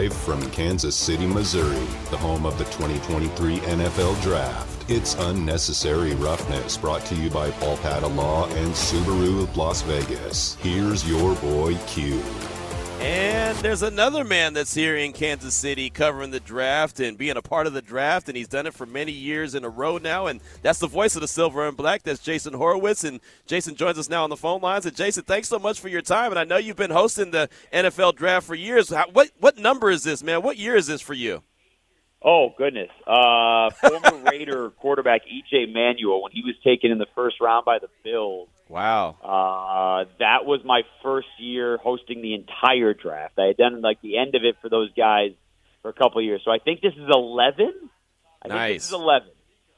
Live from Kansas City, Missouri, the home of the 2023 NFL Draft. It's Unnecessary Roughness, brought to you by Paul Law and Subaru of Las Vegas. Here's your boy Q. And there's another man that's here in Kansas City covering the draft and being a part of the draft, and he's done it for many years in a row now. And that's the voice of the Silver and Black. That's Jason Horowitz. And Jason joins us now on the phone lines. And Jason, thanks so much for your time. And I know you've been hosting the NFL draft for years. What what number is this, man? What year is this for you? Oh goodness! Uh, former Raider quarterback EJ Manuel, when he was taken in the first round by the Bills, Wow. Uh, that was my first year hosting the entire draft. I had done like the end of it for those guys for a couple of years. So I think this is 11. I nice. think this is 11.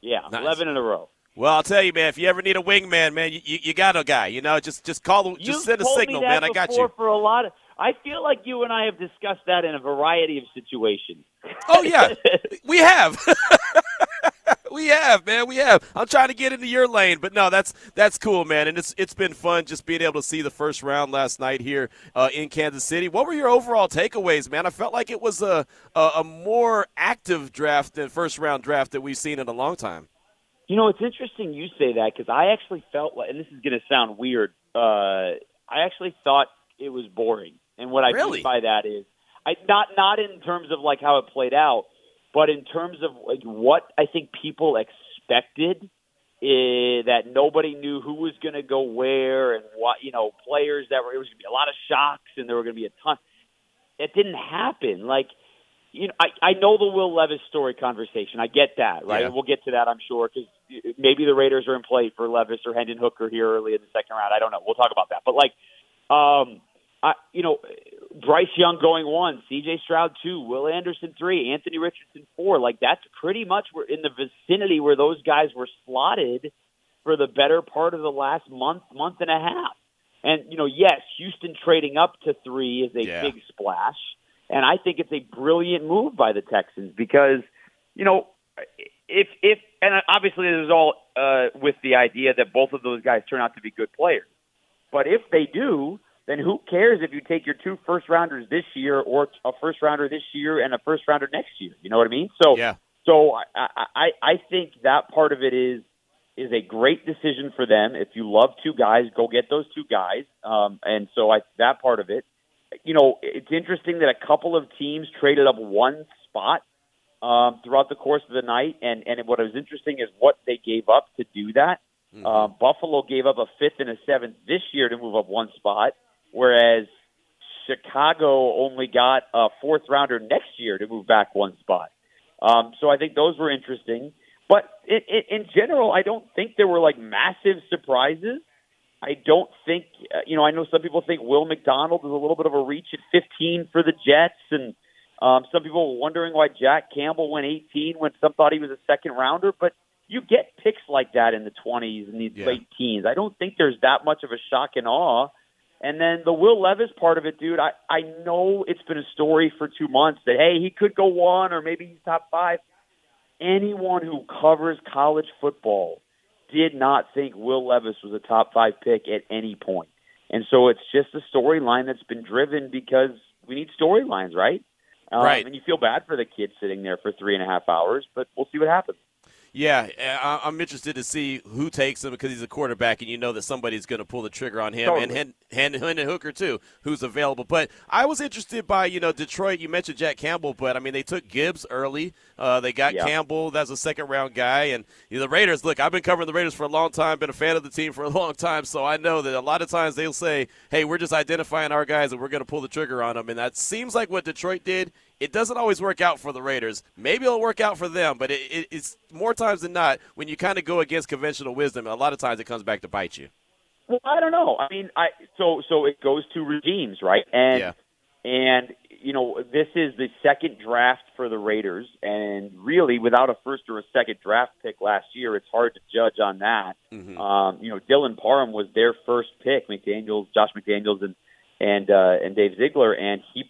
Yeah, nice. 11 in a row. Well, I'll tell you, man. If you ever need a wingman, man, you, you, you got a guy. You know, just just call, just You've send a signal, man. I got you. For a lot of, I feel like you and I have discussed that in a variety of situations. Oh yeah, we have. we have, man. We have. I'm trying to get into your lane, but no, that's that's cool, man. And it's it's been fun just being able to see the first round last night here uh, in Kansas City. What were your overall takeaways, man? I felt like it was a, a a more active draft than first round draft that we've seen in a long time. You know, it's interesting you say that because I actually felt like, and this is going to sound weird. Uh, I actually thought it was boring, and what I really? mean by that is, I not not in terms of like how it played out, but in terms of like what I think people expected is that nobody knew who was going to go where and what you know players that were. It was going to be a lot of shocks, and there were going to be a ton. It didn't happen. Like you know, I, I know the Will Levis story conversation. I get that, right? Yeah. We'll get to that, I'm sure, because maybe the Raiders are in play for Levis or Hendon Hooker here early in the second round. I don't know. We'll talk about that. But like, um, I, you know, Bryce Young going one, C.J. Stroud two, Will Anderson three, Anthony Richardson four. Like that's pretty much where in the vicinity where those guys were slotted for the better part of the last month, month and a half. And you know, yes, Houston trading up to three is a Yeah. big splash. And I think it's a brilliant move by the Texans because, you know, if if and obviously this is all uh, with the idea that both of those guys turn out to be good players. But if they do, then who cares if you take your two first rounders this year or a first rounder this year and a first rounder next year? You know what I mean? So Yeah. so I, I I think that part of it is is a great decision for them. If you love two guys, go get those two guys. Um, and so I that part of it. You know, it's interesting that a couple of teams traded up one spot um, throughout the course of the night, and and what was interesting is what they gave up to do that. Mhm. Uh, Buffalo gave up a fifth and a seventh this year to move up one spot, whereas Chicago only got a fourth rounder next year to move back one spot. Um, so I think those were interesting. But in, in, in general, I don't think there were like massive surprises. I don't think, uh, you know, I know some people think Will McDonald is a little bit of a reach at 15 for the Jets, and um, some people were wondering why Jack Campbell went 18 when some thought he was a second rounder. But you get picks like that in the 20s and the Yeah. late teens. I don't think there's that much of a shock and awe. And then the Will Levis part of it, dude, I, I know it's been a story for two months that, hey, he could go one or maybe he's top five. Anyone who covers college football did not think Will Levis was a top five pick at any point. And so it's just a storyline that's been driven because we need storylines, right? Um, Right. And you feel bad for the kid sitting there for three and a half hours, but we'll see what happens. Yeah, I- I'm interested to see who takes him because he's a quarterback, and you know that somebody's going to pull the trigger on him, Totally. and Hen- Hen- Hendon Hooker too, who's available. But I was interested by you know Detroit. You mentioned Jack Campbell, but I mean they took Gibbs early. Uh, they got Yeah. Campbell. That's a second round guy, and you know, the Raiders. Look, I've been covering the Raiders for a long time, been a fan of the team for a long time, so I know that a lot of times they'll say, "Hey, we're just identifying our guys, and we're going to pull the trigger on them." And that seems like what Detroit did. It doesn't always work out for the Raiders. Maybe it'll work out for them, but it, it, it's more times than not when you kind of go against conventional wisdom. A lot of times it comes back to bite you. Well, I don't know. I mean, I so so it goes to regimes, right? And Yeah. and you know, this is the second draft for the Raiders, and really, without a first or a second draft pick last year, it's hard to judge on that. Mhm. Um, you know, Dylan Parham was their first pick, McDaniel's, Josh McDaniels, and and uh, and Dave Ziegler, and he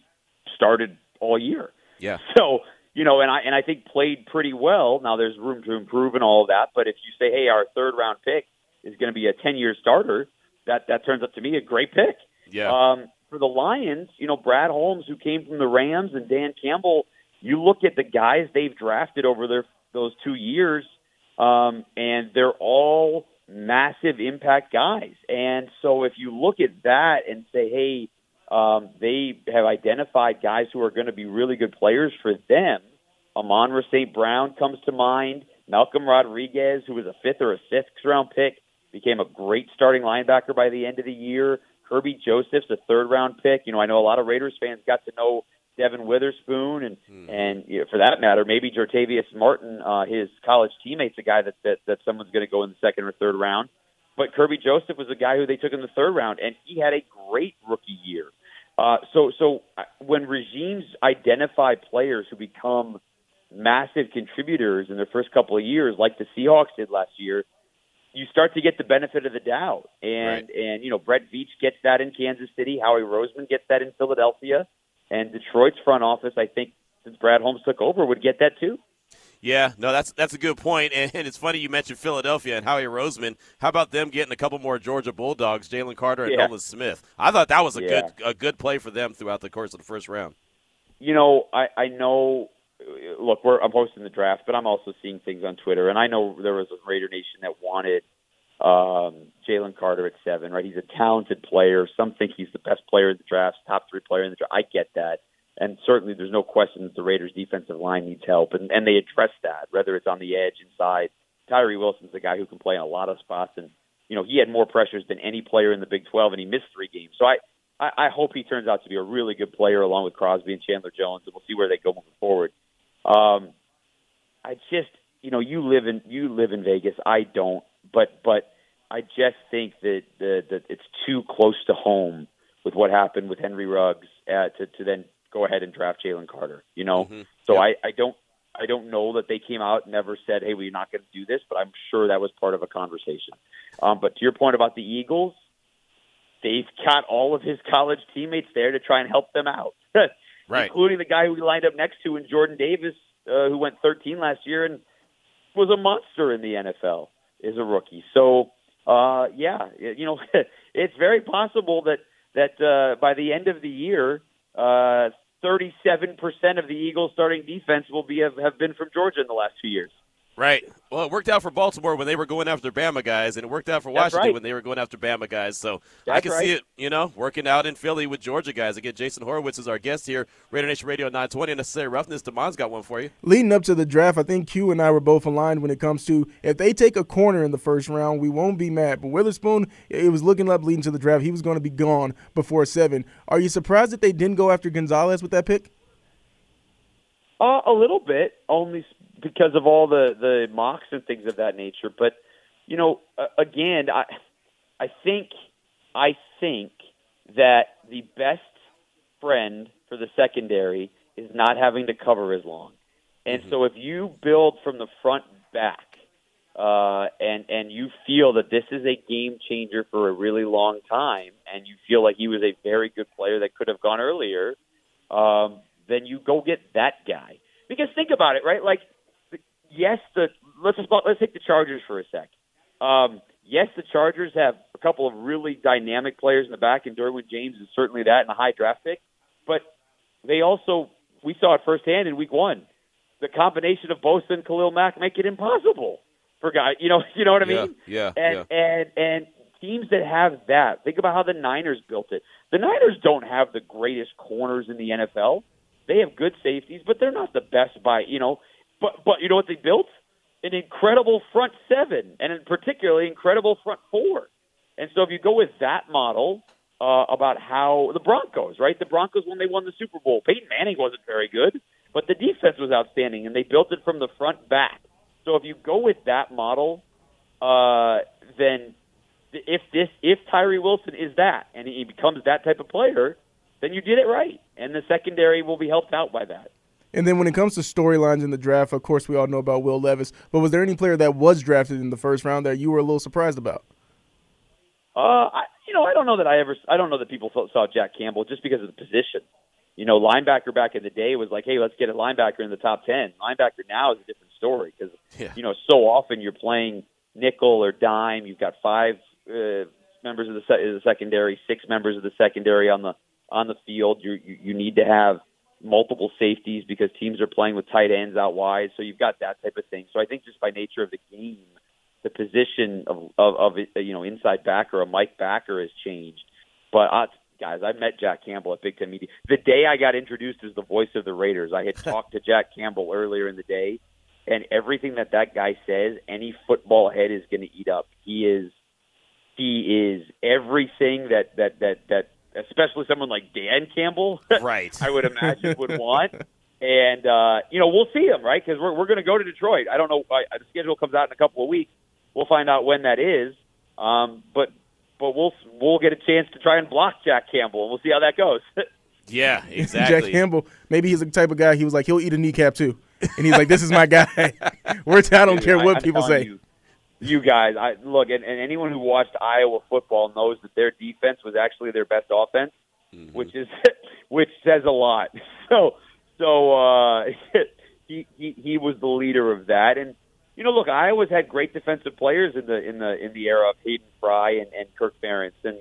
started all year. Yeah. So you know, and I and I think played pretty well. Now there's room to improve and all of that, but if you say, hey, our third round pick is going to be a ten year starter, that that turns up to me a great pick. Yeah. Um, for the Lions, you know, Brad Holmes, who came from the Rams, and Dan Campbell, you look at the guys they've drafted over their those two years, um, and they're all massive impact guys. And so if you look at that and say, hey, um, they have identified guys who are going to be really good players for them. Amon St. Brown comes to mind. Malcolm Rodriguez, who was a fifth or a sixth round pick, became a great starting linebacker by the end of the year. Kerby Joseph's a third round pick. You know, I know a lot of Raiders fans got to know Devon Witherspoon, and hmm. and you know, for that matter, maybe Jartavius Martin, uh, his college teammate's a guy that that, that someone's going to go in the second or third round. But Kerby Joseph was a guy who they took in the third round, and he had a great rookie year. Uh, so so uh, when regimes identify players who become massive contributors in their first couple of years, like the Seahawks did last year, you start to get the benefit of the doubt. And right. and you know Brett Veach gets that in Kansas City, Howie Roseman gets that in Philadelphia. And Detroit's front office, I think, since Brad Holmes took over, would get that too. Yeah, no, that's that's a good point, and, and it's funny you mentioned Philadelphia and Howie Roseman. How about them getting a couple more Georgia Bulldogs, Jalen Carter and yeah. Nolan Smith? I thought that was a yeah. good a good play for them throughout the course of the first round. You know, I I know. Look, we're I'm hosting the draft, but I'm also seeing things on Twitter, and I know there was a Raider Nation that wanted um, Jalen Carter at seven, right? He's a talented player. Some think he's the best player in the draft, top three player in the draft. I get that. And certainly there's no question that the Raiders defensive line needs help and, and they address that, whether it's on the edge, inside. Tyree Wilson's a guy who can play in a lot of spots and you know, he had more pressures than any player in the Big Twelve and he missed three games. So I, I, I hope he turns out to be a really good player along with Crosby and Chandler Jones and we'll see where they go moving forward. Um I just you know, you live in you live in Vegas. I don't. But but I just think that the, that it's too close to home with what happened with Henry Ruggs uh, to to then go ahead and draft Jalen Carter. You know, mm-hmm. so yep. I I don't I don't know that they came out and never said, "Hey, we're not going to do this," but I'm sure that was part of a conversation. Um, but to your point about the Eagles, they've got all of his college teammates there to try and help them out, right? Including the guy who we lined up next to in Jordan Davis, uh, who went 13 last year and was a monster in the NFL as a rookie. So uh, yeah, you know, it's very possible that that uh, by the end of the year, uh, 37% of the Eagles' starting defense will be have, have been from Georgia in the last two years. Right. Well, it worked out for Baltimore when they were going after Bama guys, and it worked out for Washington right. when they were going after Bama guys. So That's I can right. see it, you know, working out in Philly with Georgia guys. Again, Jason Horowitz is our guest here, Raider Nation Radio 920. Necessary roughness. Demond's got one for you. Leading up to the draft, I think Q and I were both aligned when it comes to if they take a corner in the first round, we won't be mad. But Witherspoon, it was looking up leading to the draft. He was going to be gone before seven. Are you surprised that they didn't go after Gonzalez with that pick? Uh, a little bit, only because of all the the mocks and things of that nature. But you know, again, I I think I think that the best friend for the secondary is not having to cover as long. And mm-hmm. so if you build from the front back, uh, and and you feel that this is a game changer for a really long time, and you feel like he was a very good player that could have gone earlier, um, then you go get that guy. Because think about it, right? Like yes, the let's just, let's take the Chargers for a sec. Um, yes, the Chargers have a couple of really dynamic players in the back, and Derwin James is certainly that, and a high draft pick. But they also we saw it firsthand in Week One. The combination of Bosa and Khalil Mack make it impossible for guys. You know, you know what I mean? Yeah. And yeah. and and teams that have that. Think about how the Niners built it. The Niners don't have the greatest corners in the NFL. They have good safeties, but they're not the best by you know. But but you know what they built? An incredible front seven, and in particularly incredible front four. And so if you go with that model uh, about how the Broncos, right? The Broncos when they won the Super Bowl, Peyton Manning wasn't very good, but the defense was outstanding, and they built it from the front back. So if you go with that model, uh, then if this if Tyree Wilson is that and he becomes that type of player, then you did it right, and the secondary will be helped out by that. And then when it comes to storylines in the draft, of course, we all know about Will Levis. But was there any player that was drafted in the first round that you were a little surprised about? Uh, I, you know, I don't know that I ever. I don't know that people saw Jack Campbell just because of the position. You know, linebacker back in the day was like, hey, let's get a linebacker in the top ten. Linebacker now is a different story because yeah. you know so often you're playing nickel or dime. You've got five uh, members of the, se- the secondary, six members of the secondary on the on the field. You you, you need to have multiple safeties because teams are playing with tight ends out wide. So you've got that type of thing. So I think just by nature of the game, the position of of, of you know inside backer or a Mike backer has changed. But uh, guys, I met Jack Campbell at Big Ten Media. The day I got introduced as the voice of the Raiders, I had talked to Jack Campbell earlier in the day, and everything that that guy says, any football head is going to eat up. He is he is everything that that that that especially someone like Dan Campbell, right? I would imagine would want. And uh, you know, we'll see him, right? Because we're we're going to go to Detroit. I don't know. I, the schedule comes out in a couple of weeks. We'll find out when that is. Um, but but we'll we'll get a chance to try and block Jack Campbell, and we'll see how that goes. yeah, exactly. Jack Campbell, maybe he's the type of guy. He was like, he'll eat a kneecap too, and he's like, this is my guy. We're I don't Dude, care what I'm people say. You, you guys, I look, and, and anyone who watched Iowa football knows that their defense was actually their best offense, Mhm. which is which says a lot. So so uh, he, he he was the leader of that, and you know, look, Iowa's had great defensive players in the in the in the era of Hayden Fry and, and Kirk Ferentz, and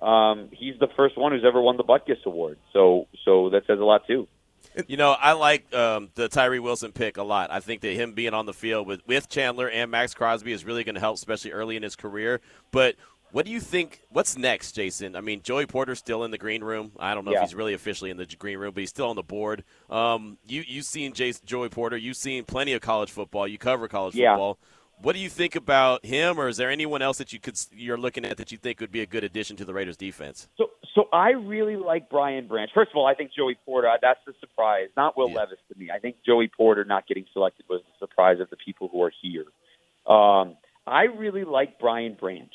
um, he's the first one who's ever won the Butkus Award. So so that says a lot too. You know, I like um, the Tyree Wilson pick a lot. I think that him being on the field with, with Chandler and Maxx Crosby is really going to help, especially early in his career. But what do you think? What's next, Jason? I mean, Joey Porter's still in the green room. I don't know Yeah. if he's really officially in the green room, but he's still on the board. Um, you you've seen Jason, Joey Porter. You've seen plenty of college football. You cover college Yeah. football. What do you think about him, or is there anyone else that you could you're looking at that you think would be a good addition to the Raiders defense? So, so I really like Brian Branch. First of all, I think Joey Porter. That's the surprise, not Will Yeah. Levis to me. I think Joey Porter not getting selected was the surprise of the people who are here. Um, I really like Brian Branch,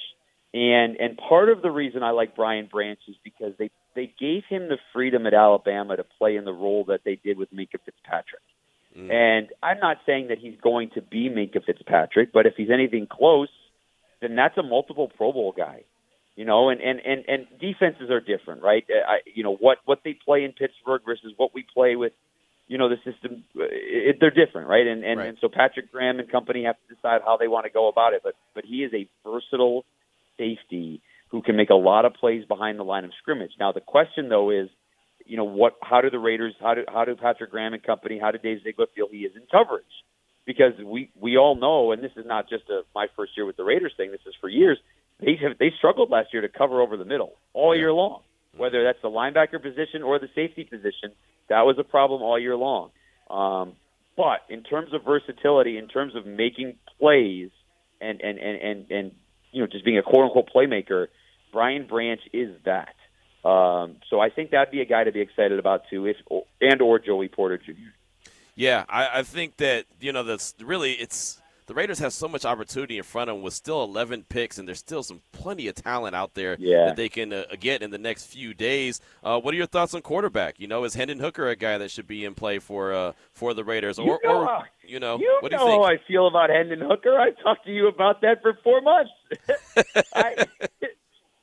and and part of the reason I like Brian Branch is because they they gave him the freedom at Alabama to play in the role that they did with Minkah Fitzpatrick. Mm. And I'm not saying that he's going to be Minkah Fitzpatrick, but if he's anything close, then that's a multiple Pro Bowl guy. You know, and and and, and defenses are different, right? Uh, I, you know what what they play in Pittsburgh versus what we play with. You know, the system uh, it, they're different, right? And and, Right. and so Patrick Graham and company have to decide how they want to go about it. But but he is a versatile safety who can make a lot of plays behind the line of scrimmage. Now the question though is, you know, what? How do the Raiders? How do how do Patrick Graham and company? How do Dave Ziegler feel he is in coverage? Because we we all know, and this is not just a my first year with the Raiders thing. This is for years. They have they struggled last year to cover over the middle all year long. Whether that's the linebacker position or the safety position, that was a problem all year long. Um, but in terms of versatility, in terms of making plays, and and and and, and you know just being a quote unquote playmaker, Brian Branch is that. Um, so I think that'd be a guy to be excited about too, if and or Joey Porter Jr. Yeah, I, I think that you know that's really it's the Raiders have so much opportunity in front of them with still 11 picks, and there's still some plenty of talent out there Yeah. that they can uh, get in the next few days. Uh, what are your thoughts on quarterback? You know, is Hendon Hooker a guy that should be in play for uh, for the Raiders, or, You know or you know, You what do know think? how I feel about Hendon Hooker. I've talked to you about that for four months. I,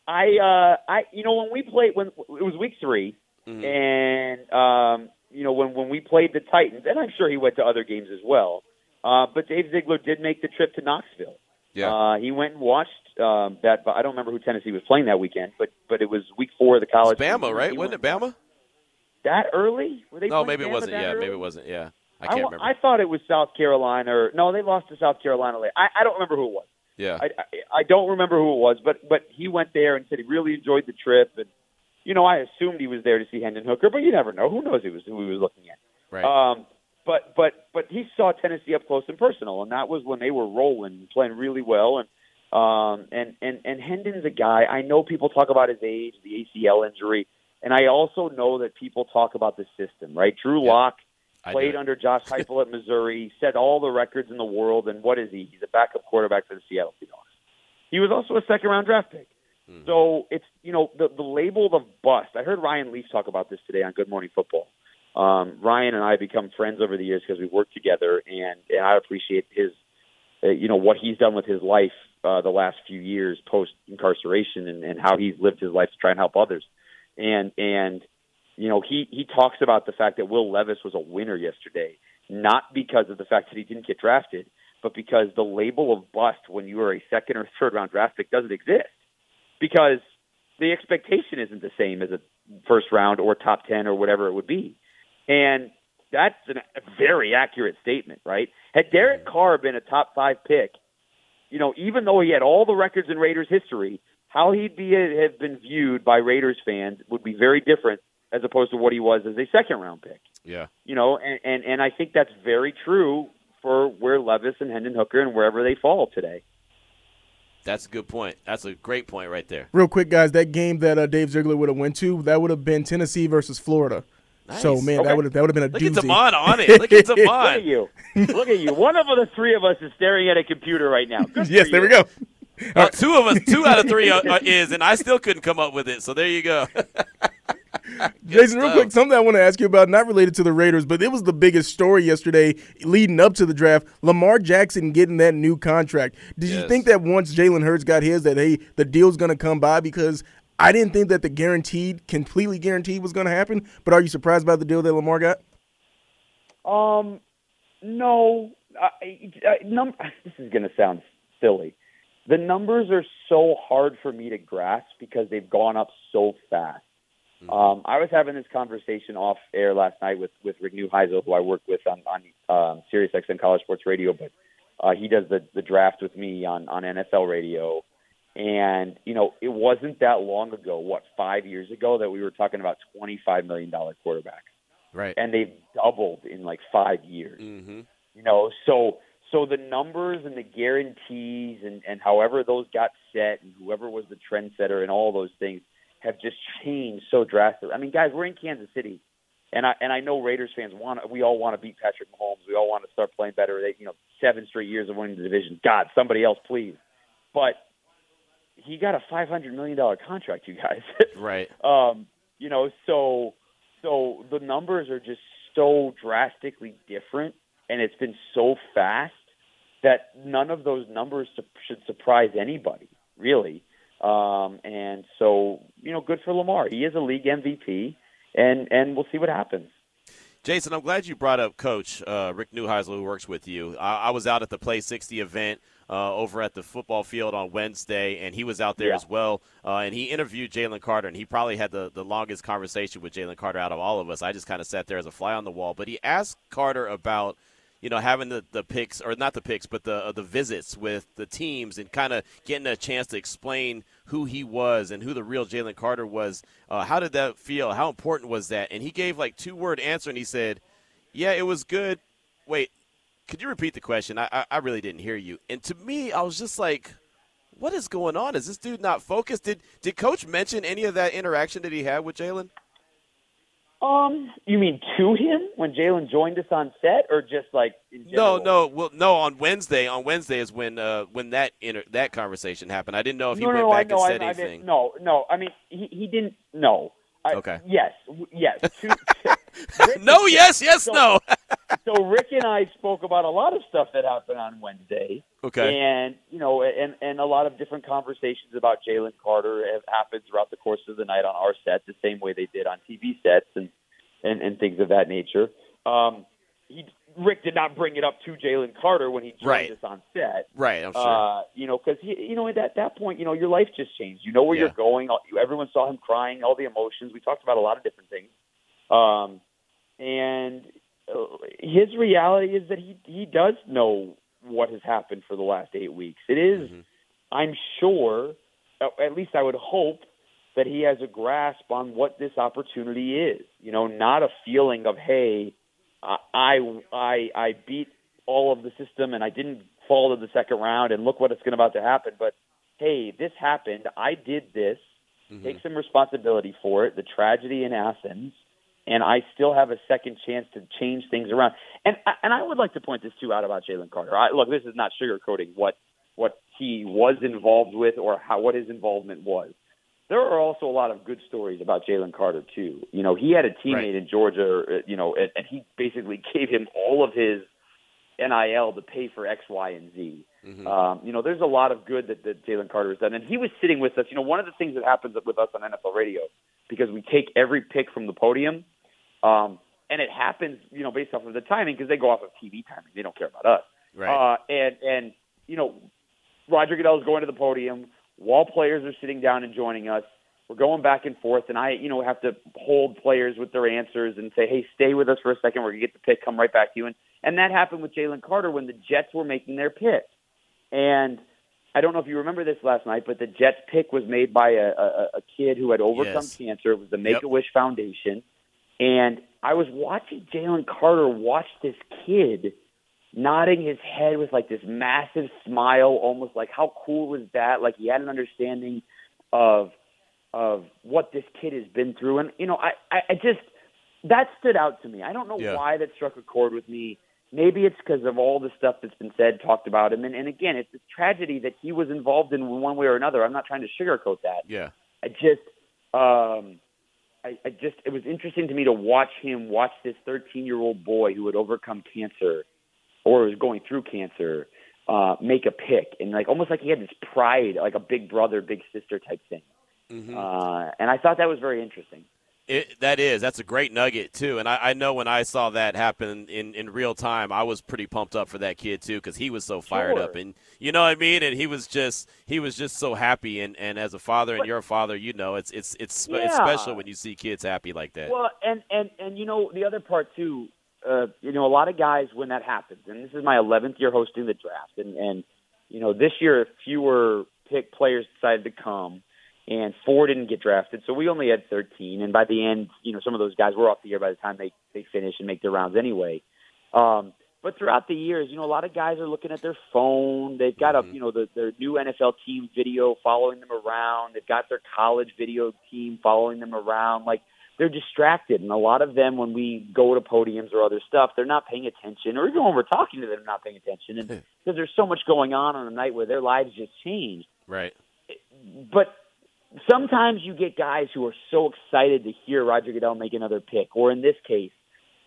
I, uh, I, you know, when we played, when it was week 3 Mhm. and um, you know, when when we played the Titans, and I'm sure he went to other games as well. Uh, but Dave Ziegler did make the trip to Knoxville. Yeah. Uh, he went and watched um, that. I don't remember who Tennessee was playing that weekend, but but it was week four of the college. Bama, season. right? He Wasn't it Bama? that early? Were they No, maybe it Bama wasn't. Yeah, early? maybe it wasn't. Yeah, I I, can't wa- remember. I thought it was South Carolina, or no, they lost to South Carolina late. I, I don't remember who it was. yeah, I, I I don't remember who it was, but but he went there and said he really enjoyed the trip, and you know I assumed he was there to see Hendon Hooker, but you never know. Who knows who was who he was looking at? right. Um, but but but he saw Tennessee up close and personal, and that was when they were rolling, playing really well, and um and and and Hendon's a guy. I know people talk about his age, the ACL injury, and I also know that people talk about the system, right? Drew Yeah. Lock played under Josh Heupel at Missouri, set all the records in the world, and what is he? He's a backup quarterback for the Seattle Seahawks. He was also a second round draft pick. Mhm. So it's you know the the label of bust. I heard Ryan Leaf talk about this today on Good Morning Football. Um, Ryan and I become friends over the years because we worked together, and, and I appreciate his, uh, you know, what he's done with his life uh, the last few years post incarceration, and, and how he's lived his life to try and help others. And and you know he he talks about the fact that Will Levis was a winner yesterday, not because of the fact that he didn't get drafted, but because the label of bust when you are a second or third round draft pick doesn't exist. Because the expectation isn't the same as a first round or top 10 or whatever it would be. And that's an, a very accurate statement, right? Had Derek Carr been a top five pick, you know, even though he had all the records in Raiders history, how he'd be have been viewed by Raiders fans would be very different as opposed to what he was as a second round pick. Yeah. You know, and, and, and I think that's very true for where Levis and Hendon Hooker and wherever they fall today. That's a good point. That's a great point right there. Real quick, guys, that game that uh, Dave Ziegler would have went to, that would have been Tennessee versus Florida. Nice. So man, Okay. that would have that would have been a Look doozy. at Damon on it. Look at Look at you. Look at you. One of the three of us is staring at a computer right now. Good yes, there we you. go. Uh, two of us, two out of three uh, uh, is, and I still couldn't come up with it. So there you go. Jason, real quick, something I want to ask you about, not related to the Raiders, but it was the biggest story yesterday leading up to the draft. Lamar Jackson getting that new contract. Did you think that once Jalen Hurts got his, that hey, the deal's going to come by? Because I didn't think that the guaranteed, completely guaranteed, was going to happen. But are you surprised by the deal that Lamar got? Um, no. I, I, num- this is going to sound silly. The numbers are so hard for me to grasp because they've gone up so fast. Um, I was having this conversation off air last night with with Rick Neuheisel, who I work with on on um, Sirius XM College Sports Radio, but uh, he does the the draft with me on on NFL Radio. And you know, it wasn't that long ago, what five years ago, that we were talking about twenty five million dollar quarterbacks Right. and they've doubled in like five years. Mm-hmm. You know, so so the numbers and the guarantees and and however those got set and whoever was the trendsetter and all those things have just changed so drastically. I mean, guys, we're in Kansas City, and I and I know Raiders fans want we all want to beat Patrick Mahomes. We all want to start playing better. They, you know, seven straight years of winning the division. God, somebody else, please. But he got a five hundred million dollar contract, you guys. Right. um, you know, so so the numbers are just so drastically different, and it's been so fast that none of those numbers su- should surprise anybody, really. Um, and so, you know, good for Lamar. He is a league MVP, and and we'll see what happens. Jason, I'm glad you brought up Coach uh, Rick Neuheisel, who works with you. I, I was out at the Play 60 event uh, over at the football field on Wednesday, and he was out there Yeah. as well. Uh, and he interviewed Jalen Carter, and he probably had the, the longest conversation with Jalen Carter out of all of us. I just kind of sat there as a fly on the wall. But he asked Carter about you know, having the, the picks, or not the picks, but the uh, the visits with the teams and kind of getting a chance to explain who he was and who the real Jalen Carter was. Uh, how did that feel? How important was that? And he gave like two word answer, and he said, "Yeah, it was good." Wait, could you repeat the question? I, I I really didn't hear you. And to me, I was just like, "What is going on? Is this dude not focused?" Did did Coach mention any of that interaction that he had with Jalen? Um, you mean to him when Jalen joined us on set, or just like in No, no, well, no. On Wednesday, on Wednesday is when uh, when that inter- that conversation happened. I didn't know if he no, went no, I back know, and said I, I anything. didn't, no, no. I mean, he he didn't. No. I, Okay. Yes. Yes. To, Rick- no, yes, yes, so, no. so Rick and I spoke about a lot of stuff that happened on Wednesday. okay. And you know, and and a lot of different conversations about Jalen Carter have happened throughout the course of the night on our set, the same way they did on TV sets and and, and things of that nature. Um, he Rick did not bring it up to Jalen Carter when he joined Right. us on set. right, I'm sure. Uh, you know, because you know at that, that point, you know, your life just changed. You know where Yeah. you're going. All- Everyone saw him crying, all the emotions. We talked about a lot of different things. Um, and uh, his reality is that he he does know what has happened for the last eight weeks. It is, Mhm. I'm sure, uh, at least I would hope that he has a grasp on what this opportunity is. You know, not a feeling of hey, I I I, I beat all of the system and I didn't fall to the second round and look what it's going about to happen. But hey, this happened. I did this. Mhm. Take some responsibility for it. The tragedy in Athens, and I still have a second chance to change things around. And and I would like to point this too out about Jalen Carter. I, look, this is not sugarcoating what what he was involved with or how what his involvement was. There are also a lot of good stories about Jalen Carter too. You know, he had a teammate Right. in Georgia. uh, You know, and, and he basically gave him all of his NIL to pay for X, Y, and Z. Mhm. Um, you know, there's a lot of good that, that Jalen Carter has done, and he was sitting with us. You know, one of the things that happens with us on NFL radio because we take every pick from the podium, um, and it happens, you know, based off of the timing because they go off of TV timing. They don't care about us. right. Uh, and and you know, Roger Goodell is going to the podium while players are sitting down and joining us. we're going back and forth, and I, you know, have to hold players with their answers and say, "Hey, stay with us for a second. We're gonna get the pick, come right back to you." And and that happened with Jalen Carter when the Jets were making their pick. And I don't know if you remember this last night, but the Jets pick was made by a, a, a kid who had overcome Yes. cancer. It was the Make a Wish Foundation, and I was watching Jalen Carter watch this kid nodding his head with like this massive smile, almost like how cool was that? Like he had an understanding of of what this kid has been through, and you know, I I, I just that stood out to me. I don't know Yeah. why that struck a chord with me. Maybe it's because of all the stuff that's been said, talked about him, and, and again, it's a tragedy that he was involved in one way or another. I'm not trying to sugarcoat that. Yeah. I just, um, I, I just, it was interesting to me to watch him watch this 13 year old boy who had overcome cancer or was going through cancer uh, make a pick, and like almost like he had this pride, like a big brother, big sister type thing. Mm-hmm. Uh, and I thought that was very interesting. It, that is. That's a great nugget too, and I, I know when I saw that happen in, in real time, I was pretty pumped up for that kid too because he was so fired Sure. up, and you know what I mean. And he was just he was just so happy, and, and as a father and But- you're a father, you know it's it's it's spe- it's Yeah. special when you see kids happy like that. Well, and and and you know the other part too. Uh, you know, a lot of guys when that happens, and this is my 11th year hosting the draft, and and you know this year fewer pick players decided to come, and four didn't get drafted, so we only had 13. And by the end, you know, some of those guys were off the year by the time they they finish and make their rounds anyway. Um, but throughout the years, you know, a lot of guys are looking at their phone. They've got Mhm. a, you know, the, their new NFL team video following them around. They've got their college video team following them around. Like they're distracted, and a lot of them, when we go to podiums or other stuff, they're not paying attention, or even when we're talking to them, not paying attention, and because there's so much going on on a night where their lives just changed right. but sometimes you get guys who are so excited to hear Roger Goodell make another pick, or in this case,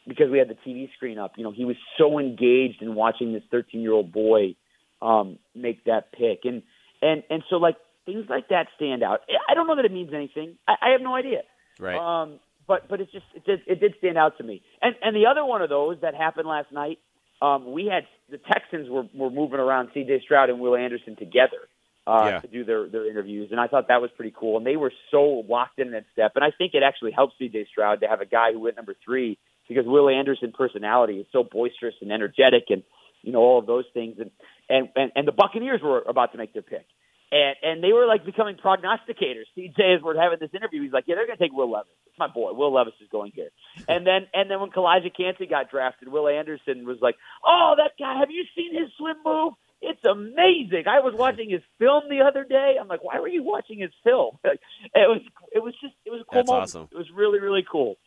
because we had the TV screen up, you know, he was so engaged in watching this 13 year old boy um, make that pick, and and and so like things like that stand out. I don't know that it means anything. I, I have no idea. Right. Um, but but it's just it did, it did stand out to me. And and the other one of those that happened last night, um, we had the Texans were were moving around C.J. Stroud and Will Anderson together uh, Yeah. to do their their interviews, and I thought that was pretty cool. And they were so locked in that step, and I think it actually helped C.J. Stroud to have a guy who went number three because Will Anderson personality is so boisterous and energetic, and you know all of those things, and and and, and the Buccaneers were about to make their pick. And and they were like becoming prognosticators. CJ as we're having this interview, he's like, "Yeah, they're going to take Will Levis. It's my boy. Will Levis is going here." And then and then when Calijah Kancey got drafted, Will Anderson was like, "Oh, that guy! Have you seen his swim move? It's amazing. I was watching his film the other day. I'm like, why were you watching his film? It was it was just it was a cool That's moment. awesome. It was really really cool.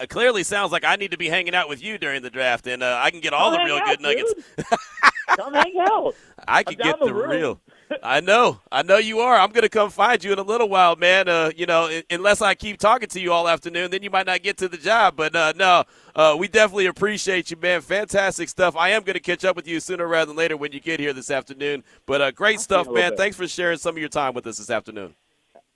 It clearly sounds like I need to be hanging out with you during the draft, and uh, I can get all Come the real out, good nuggets. Come hang out. I can get the the real. I know, I know you are. I'm gonna come find you in a little while, man. Uh, you know, unless I keep talking to you all afternoon, then you might not get to the job. But uh, no, uh, we definitely appreciate you, man. Fantastic stuff. I am gonna catch up with you sooner rather than later when you get here this afternoon. But uh, great I'll stuff, you in a little man. bit. Thanks for sharing some of your time with us this afternoon.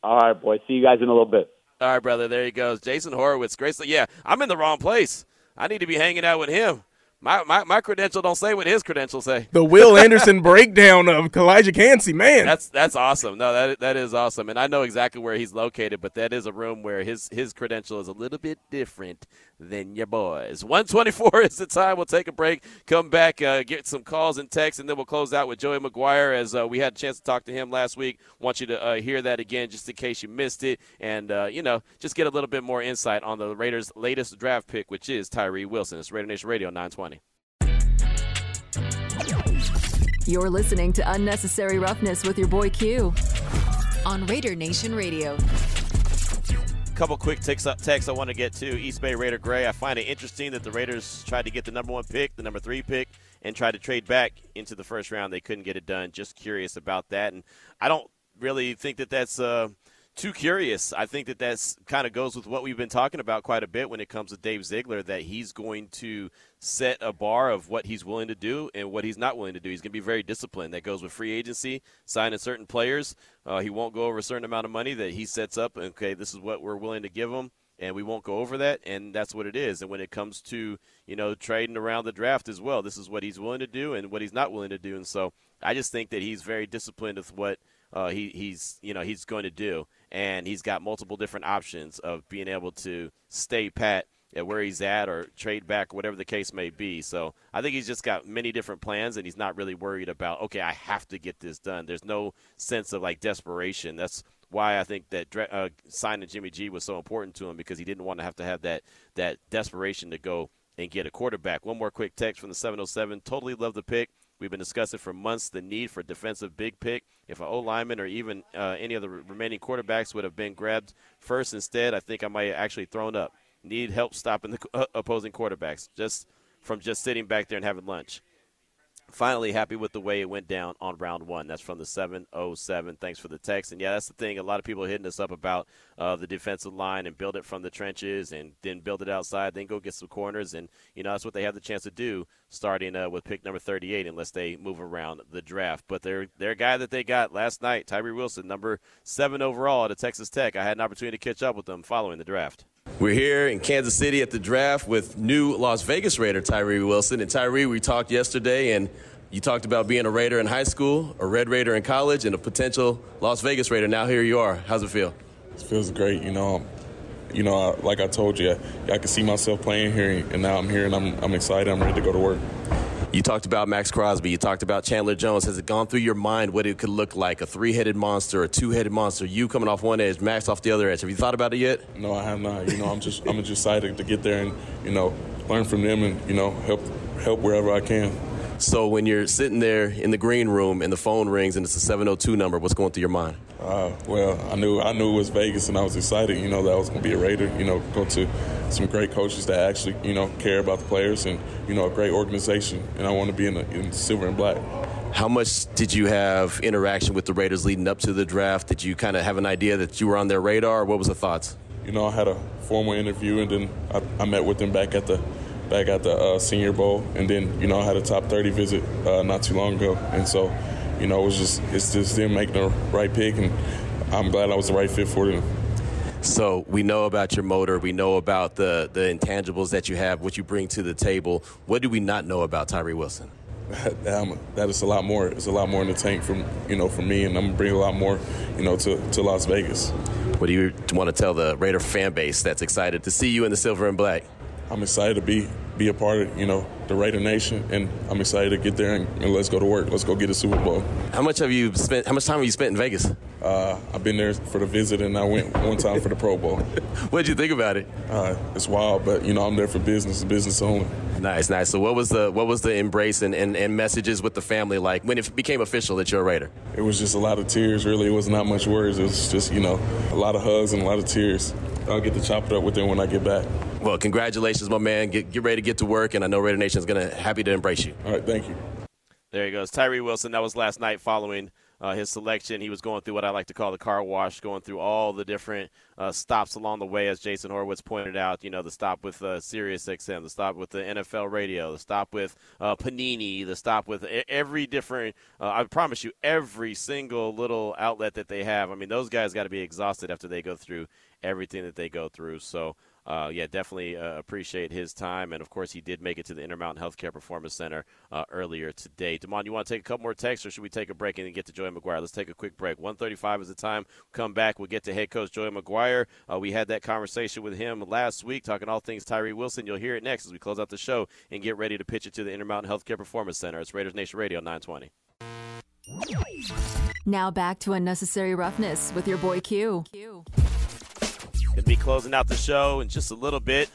All right, boy. See you guys in a little bit. All right, brother. There he goes, Jason Horowitz. Great. stuff. Yeah, I'm in the wrong place. I need to be hanging out with him. My my, my credential don't say what his credentials say. The Will Anderson breakdown of Calijah Kancey, man. That's that's awesome. No, that that is awesome, and I know exactly where he's located. But that is a room where his his credential is a little bit different than your boys. One twenty four is the time. We'll take a break, come back, uh, get some calls and texts, and then we'll close out with Joey McGuire as uh, we had a chance to talk to him last week. Want you to uh, hear that again, just in case you missed it, and uh, you know, just get a little bit more insight on the Raiders' latest draft pick, which is Tyree Wilson. It's Raider Nation Radio nine twenty. You're listening to Unnecessary Roughness with your boy Q. on Raider Nation Radio. A couple quick texts up texts I want to get to East Bay Raider Gray. I find it interesting that the Raiders tried to get the number one pick, the number three pick, and tried to trade back into the first round. They couldn't get it done. Just curious about that, and I don't really think that that's uh, too curious. I think that that's kind of goes with what we've been talking about quite a bit when it comes to Dave Ziegler. That he's going to set a bar of what he's willing to do and what he's not willing to do. He's going to be very disciplined. That goes with free agency, signing certain players. Uh, he won't go over a certain amount of money that he sets up. Okay, this is what we're willing to give him, and we won't go over that, and that's what it is. And when it comes to you know trading around the draft as well, this is what he's willing to do and what he's not willing to do. And so I just think that he's very disciplined with what uh, he, he's you know he's going to do. And he's got multiple different options of being able to stay pat at where he's at or trade back, whatever the case may be. So I think he's just got many different plans, and he's not really worried about okay, I have to get this done. There's no sense of like desperation. That's why I think that uh, signing Jimmy G was so important to him because he didn't want to have to have that that desperation to go and get a quarterback. One more quick text from the 707. Totally love the pick. We've been discussing for months the need for a defensive big pick. If an O lineman or even uh, any of the remaining quarterbacks would have been grabbed first instead, I think I might have actually thrown up. Need help stopping the opposing quarterbacks just from just sitting back there and having lunch. Finally, happy with the way it went down on round one. That's from the 707. Thanks for the text. And yeah, that's the thing. A lot of people are hitting us up about uh, the defensive line and build it from the trenches and then build it outside, then go get some corners. And, you know, that's what they have the chance to do starting uh, with pick number 38 unless they move around the draft. But their, their guy that they got last night, Tyree Wilson, number seven overall at Texas Tech, I had an opportunity to catch up with them following the draft. We're here in Kansas City at the draft with new Las Vegas Raider Tyree Wilson. And Tyree, we talked yesterday, and you talked about being a Raider in high school, a Red Raider in college, and a potential Las Vegas Raider. Now here you are. How's it feel? It feels great. You know, you know, like I told you, I, I can see myself playing here, and now I'm here, and I'm, I'm excited. I'm ready to go to work. You talked about Maxx Crosby. You talked about Chandler Jones. Has it gone through your mind what it could look like? A three headed monster, a two headed monster, you coming off one edge, Max off the other edge. Have you thought about it yet? No, I have not. You know, I'm just I'm just excited to get there and, you know, learn from them and, you know, help help wherever I can. So when you're sitting there in the green room and the phone rings and it's a 702 number, what's going through your mind? Uh, well, I knew I knew it was Vegas, and I was excited. You know that I was going to be a Raider. You know, go to some great coaches that actually you know care about the players, and you know a great organization. And I want to be in, the, in silver and black. How much did you have interaction with the Raiders leading up to the draft? Did you kind of have an idea that you were on their radar? What was the thoughts? You know, I had a formal interview, and then I, I met with them back at the back at the uh, Senior Bowl, and then you know I had a top 30 visit uh, not too long ago, and so you know it was just it's just them making the right pick, and I'm glad I was the right fit for them. So we know about your motor, we know about the the intangibles that you have, what you bring to the table. What do we not know about Tyree Wilson? um, that is a lot more. It's a lot more in the tank from you know for me, and I'm gonna bring a lot more, you know, to, to Las Vegas. What do you want to tell the Raider fan base that's excited to see you in the silver and black? I'm excited to be be a part of you know the Raider Nation, and I'm excited to get there and, and, let's go to work. Let's go get a Super Bowl. How much have you spent? How much time have you spent in Vegas? Uh, I've been there for the visit, and I went one time for the Pro Bowl. what did you think about it? Uh, it's wild, but you know I'm there for business, business only. Nice, nice. So what was the what was the embrace and, and, and messages with the family like when it became official that you're a Raider? It was just a lot of tears. Really, it was not much words. It was just you know a lot of hugs and a lot of tears. I'll get to chop it up with them when I get back. Well, congratulations, my man. Get, get ready to get to work, and I know Raider Nation is going to happy to embrace you. All right, thank you. There he goes, Tyree Wilson. That was last night following uh, his selection. He was going through what I like to call the car wash, going through all the different uh, stops along the way, as Jason Horowitz pointed out. You know, the stop with uh, Sirius XM, the stop with the NFL radio, the stop with uh, Panini, the stop with every different. Uh, I promise you, every single little outlet that they have. I mean, those guys got to be exhausted after they go through everything that they go through. So uh, yeah, definitely uh, appreciate his time. And of course, he did make it to the Intermountain Healthcare Performance Center uh, earlier today. Demond, you want to take a couple more texts, or should we take a break and then get to Joey McGuire? Let's take a quick break. 135 is the time. Come back. We'll get to head coach Joey McGuire. Uh, we had that conversation with him last week, talking all things Tyree Wilson. You'll hear it next as we close out the show and get ready to pitch it to the Intermountain Healthcare Performance Center. It's Raiders Nation Radio 920. Now back to unnecessary roughness with your boy Q. Q. Going to be closing out the show in just a little bit.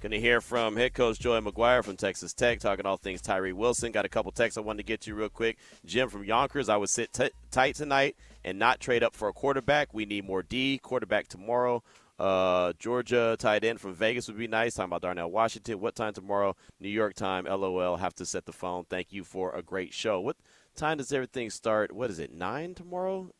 Going to hear from head coach Joey McGuire from Texas Tech, talking all things Tyree Wilson. Got a couple texts I wanted to get to real quick. Jim from Yonkers, I would sit t- tight tonight and not trade up for a quarterback. We need more D. Quarterback tomorrow. Uh, Georgia tight end from Vegas would be nice. Talking about Darnell Washington. What time tomorrow? New York time. LOL. Have to set the phone. Thank you for a great show. What time does everything start? What is it? Nine tomorrow?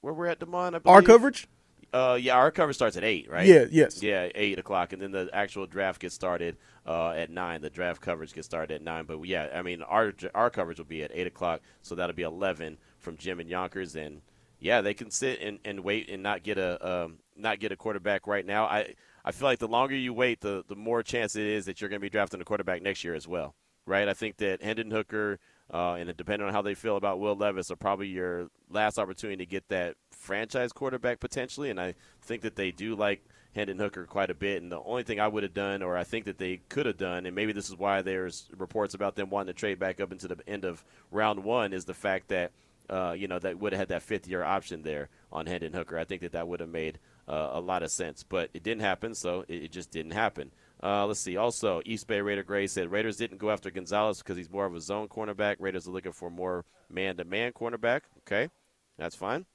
Where we're at, Demond? Our coverage. Uh, yeah, our cover starts at eight, right? Yeah, yes. Yeah, eight o'clock, and then the actual draft gets started uh, at nine. The draft coverage gets started at nine, but yeah, I mean our our coverage will be at eight o'clock, so that'll be eleven from Jim and Yonkers, and yeah, they can sit and, and wait and not get a um, not get a quarterback right now. I I feel like the longer you wait, the the more chance it is that you're going to be drafting a quarterback next year as well, right? I think that Hendon Hooker. Uh, and depending on how they feel about Will Levis, are probably your last opportunity to get that franchise quarterback potentially, and I think that they do like Hendon Hooker quite a bit. And the only thing I would have done, or I think that they could have done, and maybe this is why there's reports about them wanting to trade back up into the end of round one, is the fact that uh, you know that would have had that fifth year option there on Hendon Hooker. I think that that would have made uh, a lot of sense, but it didn't happen, so it, it just didn't happen. Uh, let's see. Also, East Bay Raider Gray said Raiders didn't go after Gonzalez because he's more of a zone cornerback. Raiders are looking for more man-to-man cornerback. Okay, that's fine.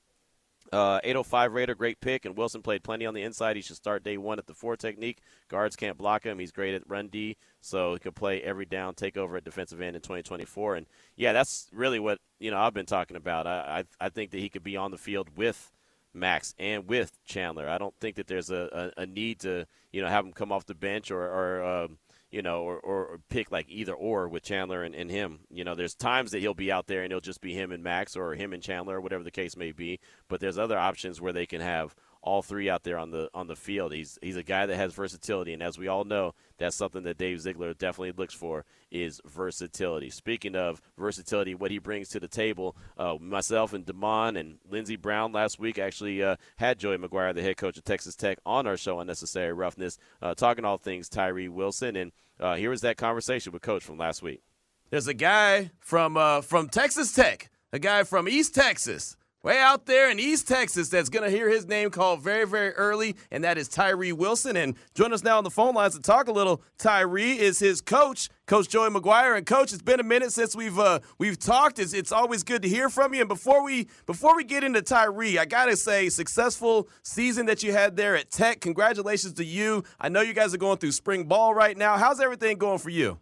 Uh, 805 Raider, great pick, and Wilson played plenty on the inside. He should start day one at the four technique. Guards can't block him. He's great at run D, so he can play every down, take over at defensive end in 2024. And yeah, that's really what you know I've been talking about. I I, I think that he could be on the field with Maxx and with Chandler. I don't think that there's a, a, a need to you know have him come off the bench or, or um, you know, or, or pick like either or with Chandler and, and him. You know, there's times that he'll be out there and it'll just be him and Maxx or him and Chandler or whatever the case may be. But there's other options where they can have all three out there on the on the field. He's he's a guy that has versatility, and as we all know, that's something that Dave Ziegler definitely looks for is versatility. Speaking of versatility, what he brings to the table, uh, myself and Damon and Lindsey Brown last week actually uh, had Joey McGuire, the head coach of Texas Tech, on our show Unnecessary Roughness, uh, talking all things Tyree Wilson, and uh, here was that conversation with Coach from last week. There's a guy from uh, from Texas Tech, a guy from East Texas way out there in East Texas that's going to hear his name called very, very early, and that is Tyree Wilson. And join us now on the phone lines to talk a little. Tyree is his coach, Coach Joey McGuire. And Coach, it's been a minute since we've uh, we've talked. It's, it's always good to hear from you. And before we before we get into Tyree, I gotta say, successful season that you had there at Tech. Congratulations to you. I know you guys are going through spring ball right now. How's everything going for you?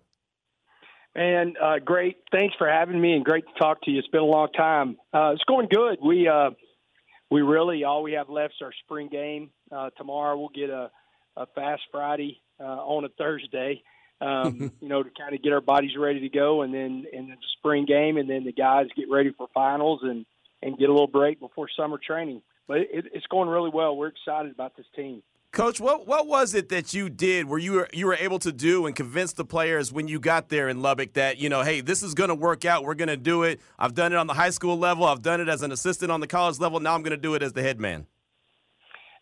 And uh, great. Thanks for having me, and great to talk to you. It's been a long time. Uh, it's going good. We uh, we really all we have left is our spring game. Uh, tomorrow we'll get a, a fast Friday uh, on a Thursday. Um, you know, to kind of get our bodies ready to go, and then and the spring game, and then the guys get ready for finals and and get a little break before summer training. But it, it's going really well. We're excited about this team. Coach, what what was it that you did where you were you were able to do and convince the players when you got there in Lubbock that you know, hey, this is going to work out. We're going to do it. I've done it on the high school level. I've done it as an assistant on the college level. Now I'm going to do it as the head man.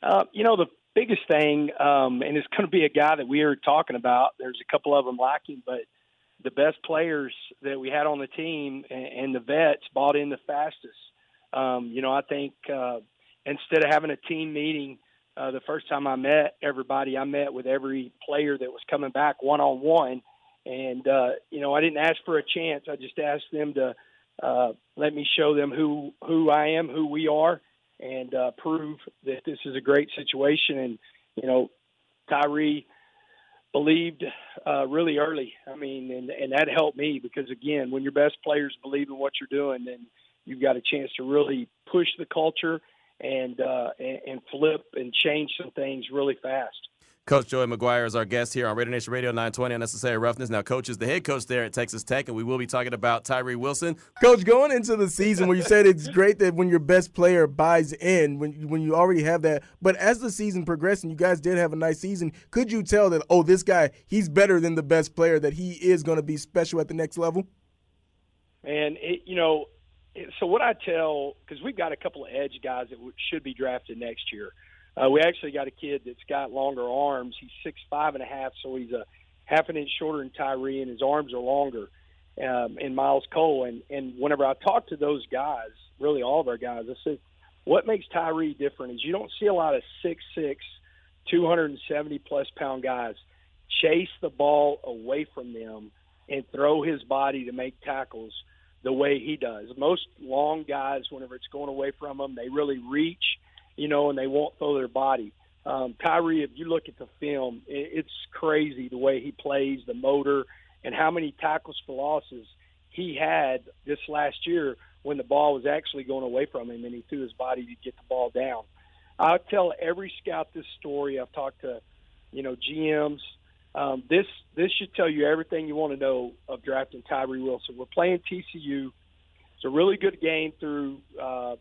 Uh, you know, the biggest thing, um, and it's going to be a guy that we are talking about. There's a couple of them lacking, but the best players that we had on the team and, and the vets bought in the fastest. Um, you know, I think uh, instead of having a team meeting uh, the first time I met everybody, I met with every player that was coming back one on one, and uh, you know I didn't ask for a chance. I just asked them to uh, let me show them who who I am, who we are, and uh, prove that this is a great situation. And you know, Tyree believed uh, really early. I mean, and and that helped me because again, when your best players believe in what you're doing, then you've got a chance to really push the culture and uh, and flip and change some things really fast. Coach Joey McGuire is our guest here on Raider Nation Radio 920 Unnecessary Roughness. Now, Coach is the head coach there at Texas Tech, and we will be talking about Tyree Wilson. Coach, going into the season where you said it's great that when your best player buys in, when, when you already have that, but as the season progressed and you guys did have a nice season, could you tell that, oh, this guy, he's better than the best player, that he is going to be special at the next level? And, it, you know, so what I tell, because we've got a couple of edge guys that should be drafted next year. Uh, we actually got a kid that's got longer arms. He's six five and a half, so he's a half an inch shorter than Tyree, and his arms are longer. Um, and Miles Cole, and and whenever I talk to those guys, really all of our guys, I said, what makes Tyree different is you don't see a lot of six six, two hundred and seventy plus pound guys chase the ball away from them and throw his body to make tackles the way he does. Most long guys, whenever it's going away from them, they really reach, you know, and they won't throw their body. Um, Tyree, if you look at the film, it's crazy the way he plays, the motor, and how many tackles for losses he had this last year when the ball was actually going away from him and he threw his body to get the ball down. I tell every scout this story. I've talked to, you know, GMs, um, this this should tell you everything you want to know of drafting Tyree Wilson. We're playing TCU. It's a really good game through uh,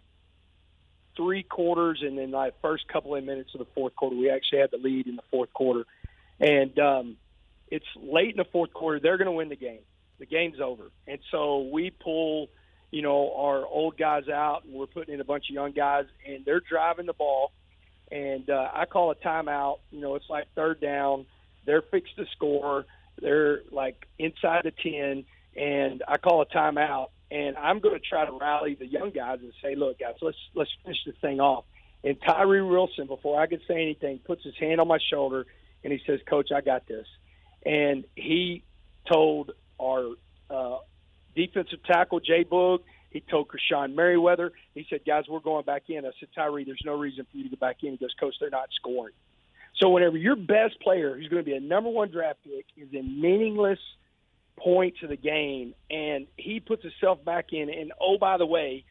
three quarters, and then like first couple of minutes of the fourth quarter, we actually had the lead in the fourth quarter, and um, it's late in the fourth quarter. They're going to win the game. The game's over, and so we pull, you know, our old guys out, and we're putting in a bunch of young guys, and they're driving the ball. And uh, I call a timeout. You know, it's like third down. They're fixed to score. They're like inside the ten, and I call a timeout. And I'm going to try to rally the young guys and say, "Look, guys, let's let's finish this thing off." And Tyree Wilson, before I could say anything, puts his hand on my shoulder and he says, "Coach, I got this." And he told our uh, defensive tackle Jay Boog. He told Krishon Merriweather. He said, "Guys, we're going back in." I said, "Tyree, there's no reason for you to go back in." He goes, "Coach, they're not scoring." So whenever your best player, who's going to be a number one draft pick, is in meaningless point to the game, and he puts himself back in, and oh by the way,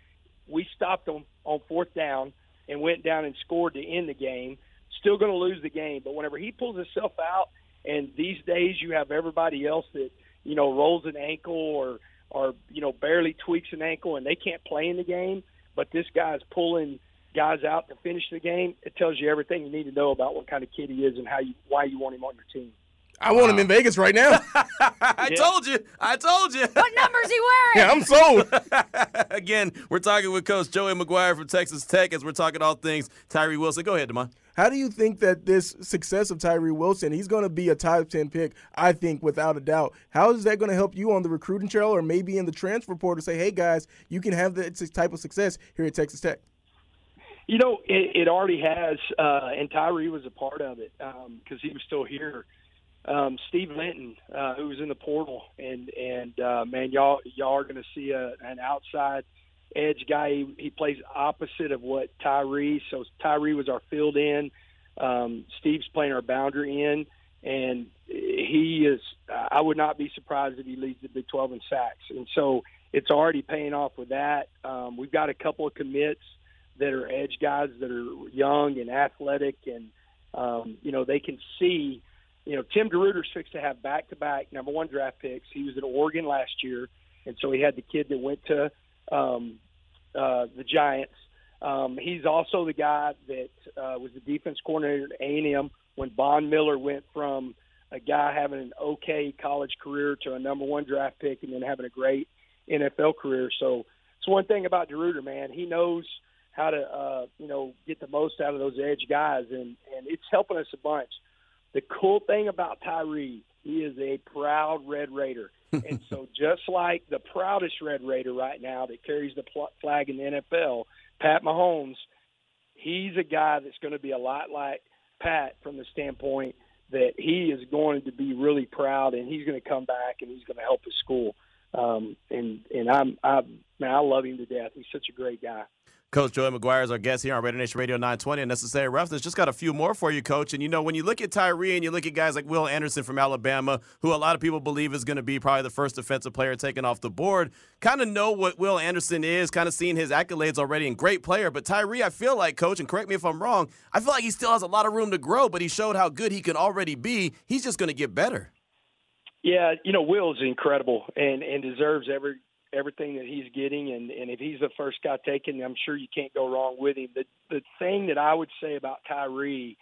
we stopped them on fourth down and went down and scored to end the game. Still going to lose the game, but whenever he pulls himself out, and these days you have everybody else that you know rolls an ankle or or you know barely tweaks an ankle and they can't play in the game, but this guy's pulling guys out to finish the game. It tells you everything you need to know about what kind of kid he is and how you why you want him on your team. I want him in Vegas right now. I Yeah. told you. I told you. What number's he wearing? yeah, I'm sold. Again, we're talking with Coach Joey McGuire from Texas Tech as we're talking all things Tyree Wilson. Go ahead, Demond. How do you think that this success of Tyree Wilson, he's going to be a top 10 pick, I think, without a doubt. How is that going to help you on the recruiting trail or maybe in the transfer portal to say, hey, guys, you can have this type of success here at Texas Tech? You know, it, it already has, uh, and Tyree was a part of it because he was still here. Um, Steve Linton, uh, who was in the portal, and and uh, man, y'all y'all are going to see a, an outside edge guy. He, he plays opposite of what Tyree. So Tyree was our field in. Um, Steve's playing our boundary in, and he is. I would not be surprised if he leads the Big 12 in sacks. And so it's already paying off with that. Um, we've got a couple of commits that are edge guys that are young and athletic, and um, you know they can see. You know, Tim DeRuyter's fixed to have back-to-back number one draft picks. He was at Oregon last year, and so he had the kid that went to um, uh, the Giants. Um, he's also the guy that uh, was the defense coordinator at A&M when Von Miller went from a guy having an okay college career to a number one draft pick and then having a great NFL career. So it's one thing about DeRuyter, man. He knows how to, uh, you know, get the most out of those edge guys, and and it's helping us a bunch. The cool thing about Tyree, he is a proud Red Raider. and so, just like the proudest Red Raider right now that carries the pl- flag in the NFL, Pat Mahomes, he's a guy that's going to be a lot like Pat from the standpoint that he is going to be really proud and he's going to come back and he's going to help his school. Um, and and I'm I man, I love him to death. He's such a great guy. Coach Joey McGuire is our guest here on Raider Nation Radio 920 Unnecessary Roughness. Just got a few more for you, Coach. And you know, when you look at Tyree and you look at guys like Will Anderson from Alabama, who a lot of people believe is going to be probably the first defensive player taken off the board, kind of know what Will Anderson is, kind of seeing his accolades already, and great player. But Tyree, I feel like, Coach, and correct me if I'm wrong, I feel like he still has a lot of room to grow, but he showed how good he can already be. He's just going to get better. Yeah, you know, Will's incredible and and deserves every everything that he's getting and and if he's the first guy taken, I'm sure you can't go wrong with him. The the thing that I would say about Tyree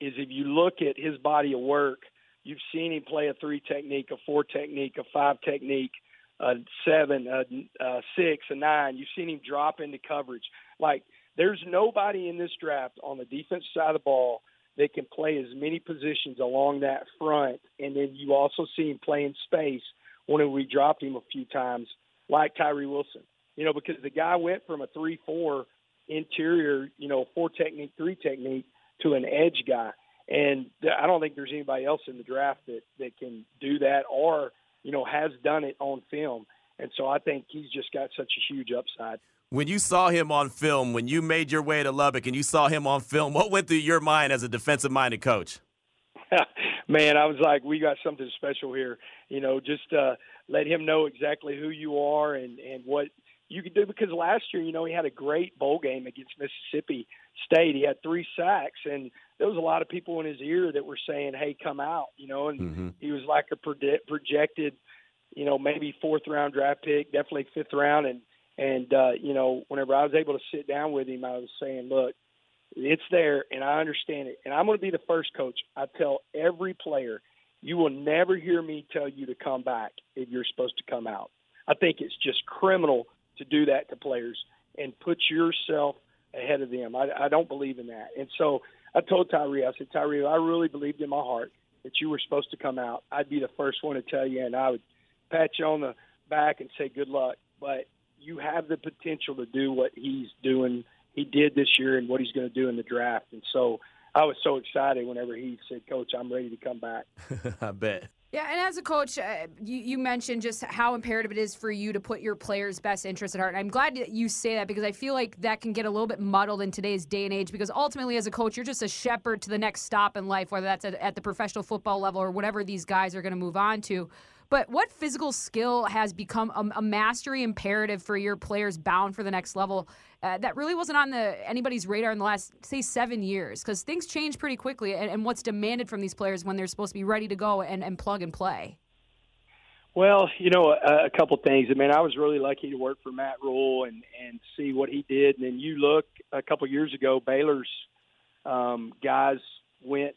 is if you look at his body of work, you've seen him play a three technique, a four technique, a five technique, a seven, a, a six, a nine. You've seen him drop into coverage. Like there's nobody in this draft on the defense side of the ball that can play as many positions along that front. And then you also see him play in space when we dropped him a few times, like Tyree Wilson. You know, because the guy went from a three-four interior, you know, four technique, three technique to an edge guy. And I don't think there's anybody else in the draft that that can do that or you know has done it on film. And so I think he's just got such a huge upside. When you saw him on film, when you made your way to Lubbock and you saw him on film, what went through your mind as a defensive minded coach? Man, I was like, we got something special here. You know, just uh, let him know exactly who you are and and what you can do. Because last year, you know, he had a great bowl game against Mississippi State. He had three sacks, and there was a lot of people in his ear that were saying, "Hey, come out," you know. And Mm-hmm. he was like a predict, projected, you know, maybe fourth round draft pick, definitely fifth round, and and uh, you know, whenever I was able to sit down with him, I was saying, "Look, it's there, and I understand it. And I'm going to be the first coach. I tell every player, you will never hear me tell you to come back if you're supposed to come out. I think it's just criminal to do that to players and put yourself ahead of them. I, I don't believe in that. And so I told Tyree, I said, Tyree, I really believed in my heart that you were supposed to come out. I'd be the first one to tell you, and I would pat you on the back and say good luck. But you have the potential to do what he's doing, he did this year, and what he's going to do in the draft. And so I was so excited whenever he said, Coach, I'm ready to come back. I bet. Yeah, and as a coach, uh, you, you mentioned just how imperative it is for you to put your players' best interests at heart. And I'm glad that you say that because I feel like that can get a little bit muddled in today's day and age because ultimately, as a coach, you're just a shepherd to the next stop in life, whether that's at, at the professional football level or whatever these guys are going to move on to. But what physical skill has become a, a mastery imperative for your players bound for the next level uh, that really wasn't on the anybody's radar in the last say seven years? Because things change pretty quickly, and, and, what's demanded from these players when they're supposed to be ready to go and, and plug and play. Well, you know, a, a couple things. I mean, I was really lucky to work for Matt Rhule and and see what he did. And then you look a couple years ago, Baylor's um, guys went,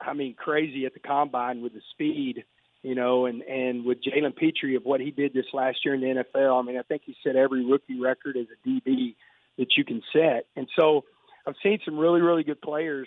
I mean, crazy at the combine with the speed you know, and and with Jalen Pitre of what he did this last year in the NFL. I mean, I think he set every rookie record as a DB that you can set. And so I've seen some really really good players.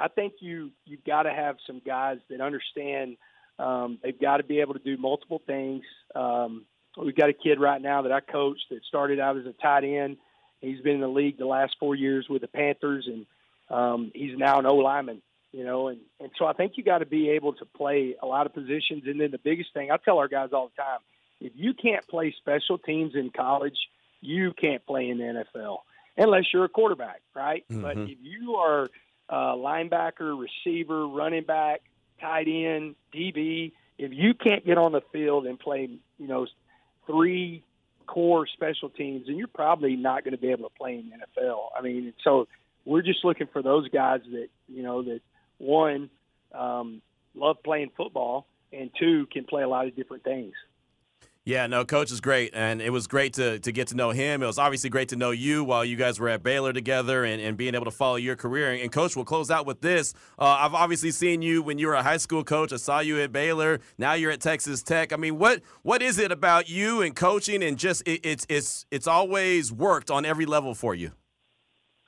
I think you you've got to have some guys that understand. Um, they've got to be able to do multiple things. Um, we've got a kid right now that I coach that started out as a tight end. He's been in the league the last four years with the Panthers, and um, he's now an O lineman you know, and, and so I think you got to be able to play a lot of positions. And then the biggest thing I tell our guys all the time, if you can't play special teams in college, you can't play in the NFL unless you're a quarterback, right? Mm-hmm. But if you are a linebacker, receiver, running back, tight end, DB, if you can't get on the field and play, you know, three core special teams, then you're probably not going to be able to play in the NFL. I mean, so we're just looking for those guys that, you know, that one, um, love playing football, and two, can play a lot of different things. Yeah, no, coach is great, and it was great to, to get to know him. It was obviously great to know you while you guys were at Baylor together and, and being able to follow your career. And, coach, we'll close out with this. Uh, I've obviously seen you when you were a high school coach. I saw you at Baylor. Now you're at Texas Tech. I mean, what what is it about you and coaching and just it, it's it's it's always worked on every level for you?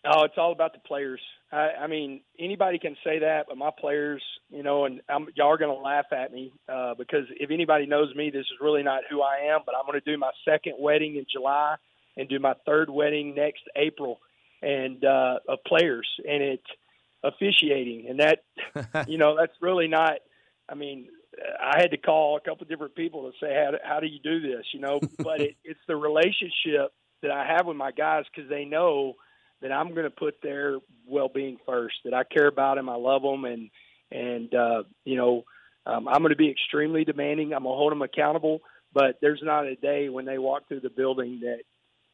Oh, it's all about the players. I, I mean, anybody can say that, but my players, you know, and I'm, y'all are going to laugh at me uh, because if anybody knows me, this is really not who I am. But I'm going to do my second wedding in July and do my third wedding next April, and uh, of players, and it's officiating, and that, you know, that's really not. I mean, I had to call a couple of different people to say how do, how do you do this, you know, but it, it's the relationship that I have with my guys because they know that I'm going to put their well-being first. That I care about them, I love them, and and uh, you know um, I'm going to be extremely demanding. I'm going to hold them accountable. But there's not a day when they walk through the building that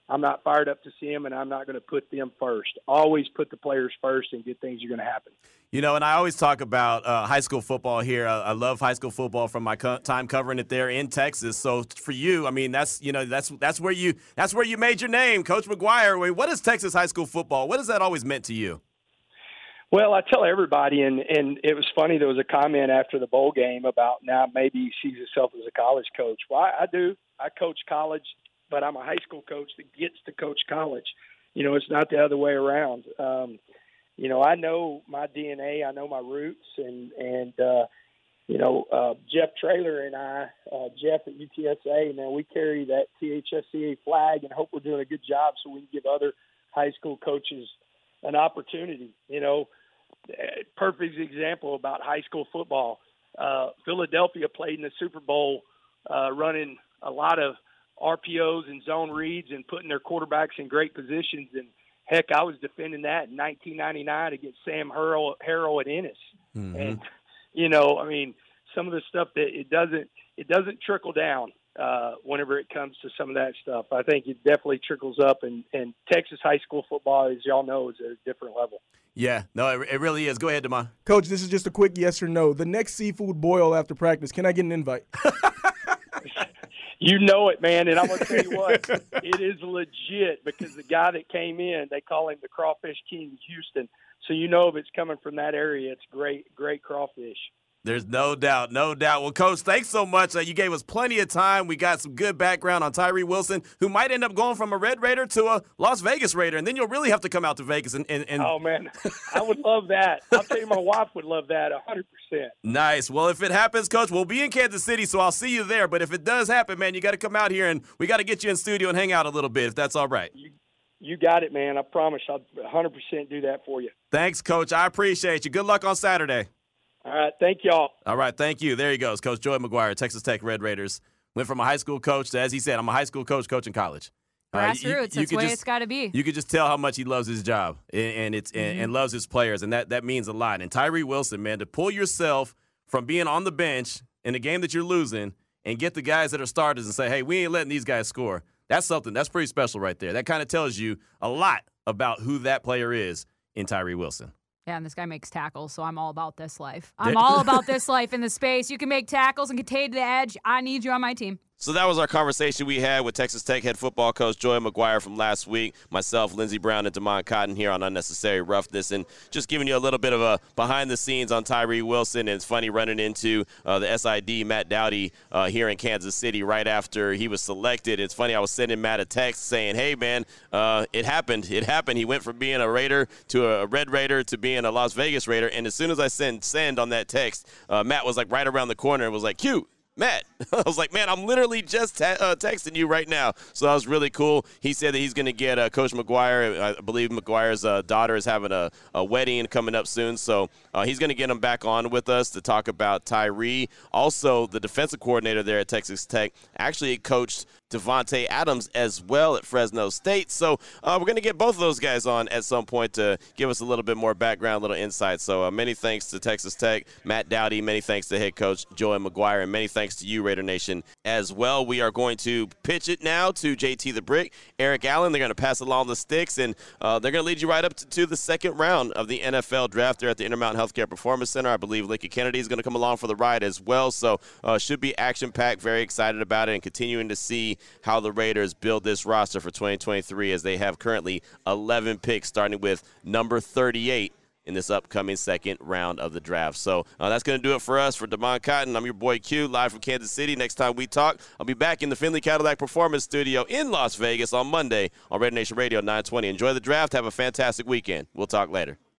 I'm not fired up to see them, and I'm not going to put them first. Always put the players first, and good things are going to happen. You know, and I always talk about uh, high school football here. I, I, love high school football from my co- time covering it there in Texas. So for you, I mean, that's you know that's that's where you that's where you made your name, Coach McGuire. What is Texas high school football? What has that always meant to you? Well, I tell everybody, and and it was funny. There was a comment after the bowl game about now maybe he sees himself as a college coach. Well, I, I do. I coach college, but I'm a high school coach that gets to coach college. You know, it's not the other way around. Um, you know, I know my DNA, I know my roots, and and uh, you know, uh, Jeff Traylor and I, uh, Jeff at UTSA, man, we carry that THSCA flag and hope we're doing a good job so we can give other high school coaches an opportunity. You know, perfect example about high school football. Uh, Philadelphia played in the Super Bowl, uh, running a lot of RPOs and zone reads and putting their quarterbacks in great positions and Heck, I was defending that in 1999 against Sam Harrell, Harrell at Ennis, mm-hmm. and you know, I mean, some of the stuff that it doesn't it doesn't trickle down uh, whenever it comes to some of that stuff. I think it definitely trickles up, and, and Texas high school football, as y'all know, is at a different level. Yeah, no, it, it really is. Go ahead, Demond. Coach, this is just a quick yes or no. The next seafood boil after practice, can I get an invite? you know it, man. And I'm gonna tell you what, it is legit because the guy that came in, they call him the Crawfish King, Houston. So you know if it's coming from that area, it's great, great crawfish. There's no doubt, no doubt. Well, Coach, thanks so much. Uh, you gave us plenty of time. We got some good background on Tyree Wilson, who might end up going from a Red Raider to a Las Vegas Raider, and then you'll really have to come out to Vegas and. and, and oh man, I would love that. I'll tell you, my wife would love that hundred percent. Nice. Well, if it happens, Coach, we'll be in Kansas City, so I'll see you there. But if it does happen, man, you got to come out here and we got to get you in studio and hang out a little bit, if that's all right. You, you got it, man. I promise I'll 100% do that for you. Thanks, Coach. I appreciate you. Good luck on Saturday. All right. Thank y'all. All right. Thank you. There he goes. Coach Joey McGuire, Texas Tech Red Raiders. Went from a high school coach to, as he said, I'm a high school coach coaching college. Grassroots. Uh, you, you that's the way just, it's got to be. You could just tell how much he loves his job and, and it's mm-hmm. and, and, loves his players, and that that means a lot. And Tyree Wilson, man, to pull yourself from being on the bench in a game that you're losing and get the guys that are starters and say, "Hey, we ain't letting these guys score." That's something that's pretty special right there. That kind of tells you a lot about who that player is in Tyree Wilson. Yeah, and this guy makes tackles, so I'm all about this life. I'm all about this life in the space. You can make tackles and contain the edge. I need you on my team. So that was our conversation we had with Texas Tech head football coach Joey McGuire from last week. Myself, Lindsey Brown, and Damon Cotton here on Unnecessary Roughness, and just giving you a little bit of a behind the scenes on Tyree Wilson. And it's funny running into uh, the SID Matt Dowdy uh, here in Kansas City right after he was selected. It's funny I was sending Matt a text saying, "Hey man, uh, it happened. It happened. He went from being a Raider to a Red Raider to being a Las Vegas Raider." And as soon as I send send on that text, uh, Matt was like right around the corner and was like, "Cute." Matt. I was like, man, I'm literally just uh, texting you right now. So that was really cool. He said that he's going to get uh, Coach McGuire. I believe McGuire's uh, daughter is having a, a, wedding coming up soon. So uh, he's going to get him back on with us to talk about Tyree. Also, the defensive coordinator there at Texas Tech actually coached Davante Adams as well at Fresno State. So uh, we're going to get both of those guys on at some point to give us a little bit more background, a little insight. So uh, many thanks to Texas Tech, Matt Dowdy. Many thanks to head coach Joey McGuire, and many thanks to you, Raider Nation, as well. We are going to pitch it now to JT the Brick, Eric Allen. They're going to pass along the sticks, and uh, they're going to lead you right up to, to, the second round of the NFL draft there at the Intermountain Healthcare Performance Center. I believe Lincoln Kennedy is going to come along for the ride as well. So uh, should be action packed. Very excited about it, and continuing to see how the Raiders build this roster for 2023 as they have currently 11 picks, starting with number 38 in this upcoming second round of the draft. So uh, that's going to do it for us. For Damon Cotton, I'm your boy Q, live from Kansas City. Next time we talk, I'll be back in the Findlay Cadillac Performance Studio in Las Vegas on Monday on Red Nation Radio 920. Enjoy the draft. Have a fantastic weekend. We'll talk later.